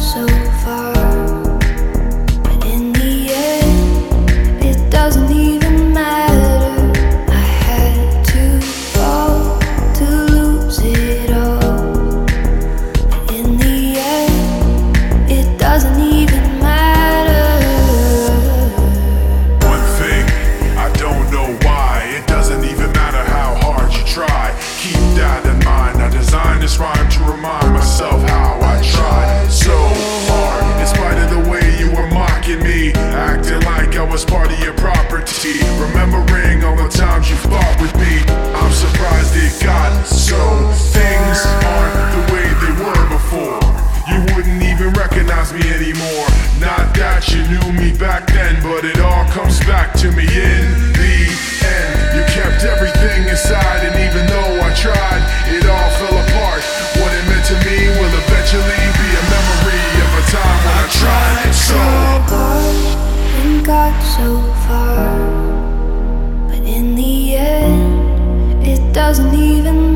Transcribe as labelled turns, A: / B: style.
A: so
B: to me in the end. You kept everything inside, and even though I tried, it all fell apart. What it meant to me will eventually be a memory of a time when I, tried so
A: hard and got so far, but in the end, it doesn't even